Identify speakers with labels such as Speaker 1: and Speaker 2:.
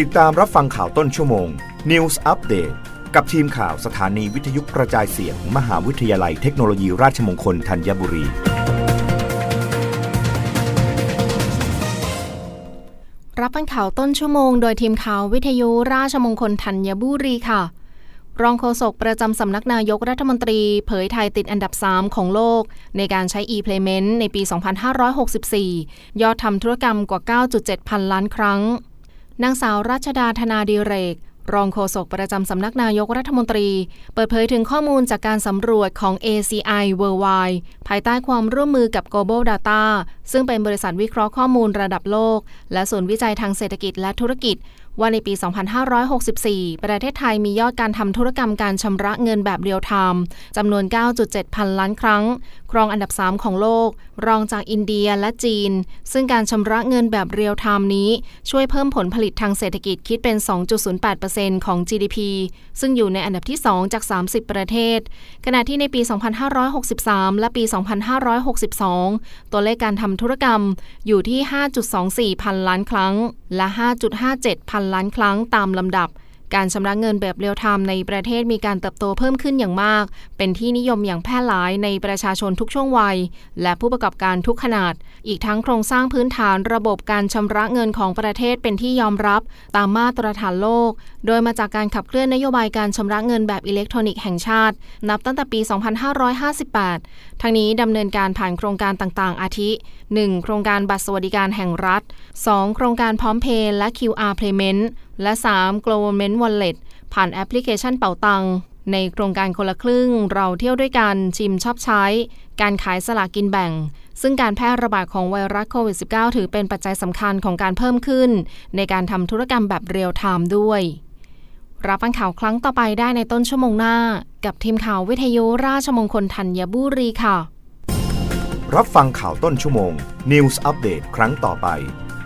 Speaker 1: ติดตามรับฟังข่าวต้นชั่วโมง News Update กับทีมข่าวสถานีวิทยุกระจายเสียงมมหาวิทยาลัยเทคโนโลยีราชมงคลธัญบุรี
Speaker 2: รับฟังข่าวต้นชั่วโมงโดยทีมข่าววิทยุราชมงคลธัญบุรีค่ะ รองโฆษกประจำสำนักนายกรัฐมนตรี เผยไทยติดอันดับ 3 ของโลก ในการใช้ e-payment ในปี 2564 ยอดทำธุรกรรมกว่า 9.7 พันล้านครั้ง นางสาวรัชดาธนาดีเรก รองโฆษกประจำสำนักนายกรัฐมนตรี เปิดเผยถึงข้อมูลจากการสำรวจของ ACI Worldwide ภายใต้ความร่วมมือกับ Global Data ซึ่งเป็นบริษัทวิเคราะห์ข้อมูลระดับโลก และศูนย์วิจัยทางเศรษฐกิจและธุรกิจ ว่าในปี 2564 ประเทศไทยมียอดการทำธุรกรรมการชำระเงินแบบเรียลไทม์จำนวน 9.7 พันล้านครั้ง ครองอันดับ 3 ของโลก รองจากอินเดียและจีน ซึ่งการชำระเงินแบบเรียลไทม์นี้ ช่วยเพิ่มผลผลิตทางเศรษฐกิจคิดเป็น 2.08%ของ GDP ซึ่งอยู่ในอันดับที่ 2 จาก 30 ประเทศ ขณะที่ในปี 2563 และปี 2562 ตัวเลขการทำธุรกรรมอยู่ที่ 5.24 พันล้านครั้ง และ 5.57 พันล้านครั้งตามลำดับ การชำระเงินแบบเรียลไทม์ในประเทศมีการเติบโตเพิ่มขึ้นอย่างมาก เป็นที่นิยมอย่างแพร่หลายในประชาชนทุกช่วงวัย และผู้ประกอบการทุกขนาด อีกทั้งโครงสร้างพื้นฐานระบบการชำระเงินของประเทศเป็นที่ยอมรับ ตามมาตรฐานโลก โดยมาจากการขับเคลื่อนนโยบายการชำระเงินแบบอิเล็กทรอนิกส์แห่งชาติ นับตั้งแต่ปี 2558 ทั้งนี้ดำเนินการผ่านโครงการต่างๆ อาทิ 1. โครงการบัตรสวัสดิการแห่งรัฐ 2. โครงการพร้อมเพย์และ QR Payment และ 3. Government Wallet ผ่านแอปพลิเคชันเป่าตัง ในโครงการคนละครึ่ง เราเที่ยวด้วยกันชิมชอบใช้ การขายสลากกินแบ่ง ซึ่งการแพร่ระบาดของไวรัสโควิด -19 ถือเป็นปัจจัยสำคัญของการเพิ่มขึ้น ในการทำธุรกรรมแบบเรียลไทม์ด้วย รับฟังข่าวครั้งต่อไปได้ในต้นชั่วโมงหน้า กับทีมข่าววิทยุราชมงคลธัญบุรีค่ะ
Speaker 1: รับฟังข่าวต้นชั่วโมง News Update ครั้งต่อไป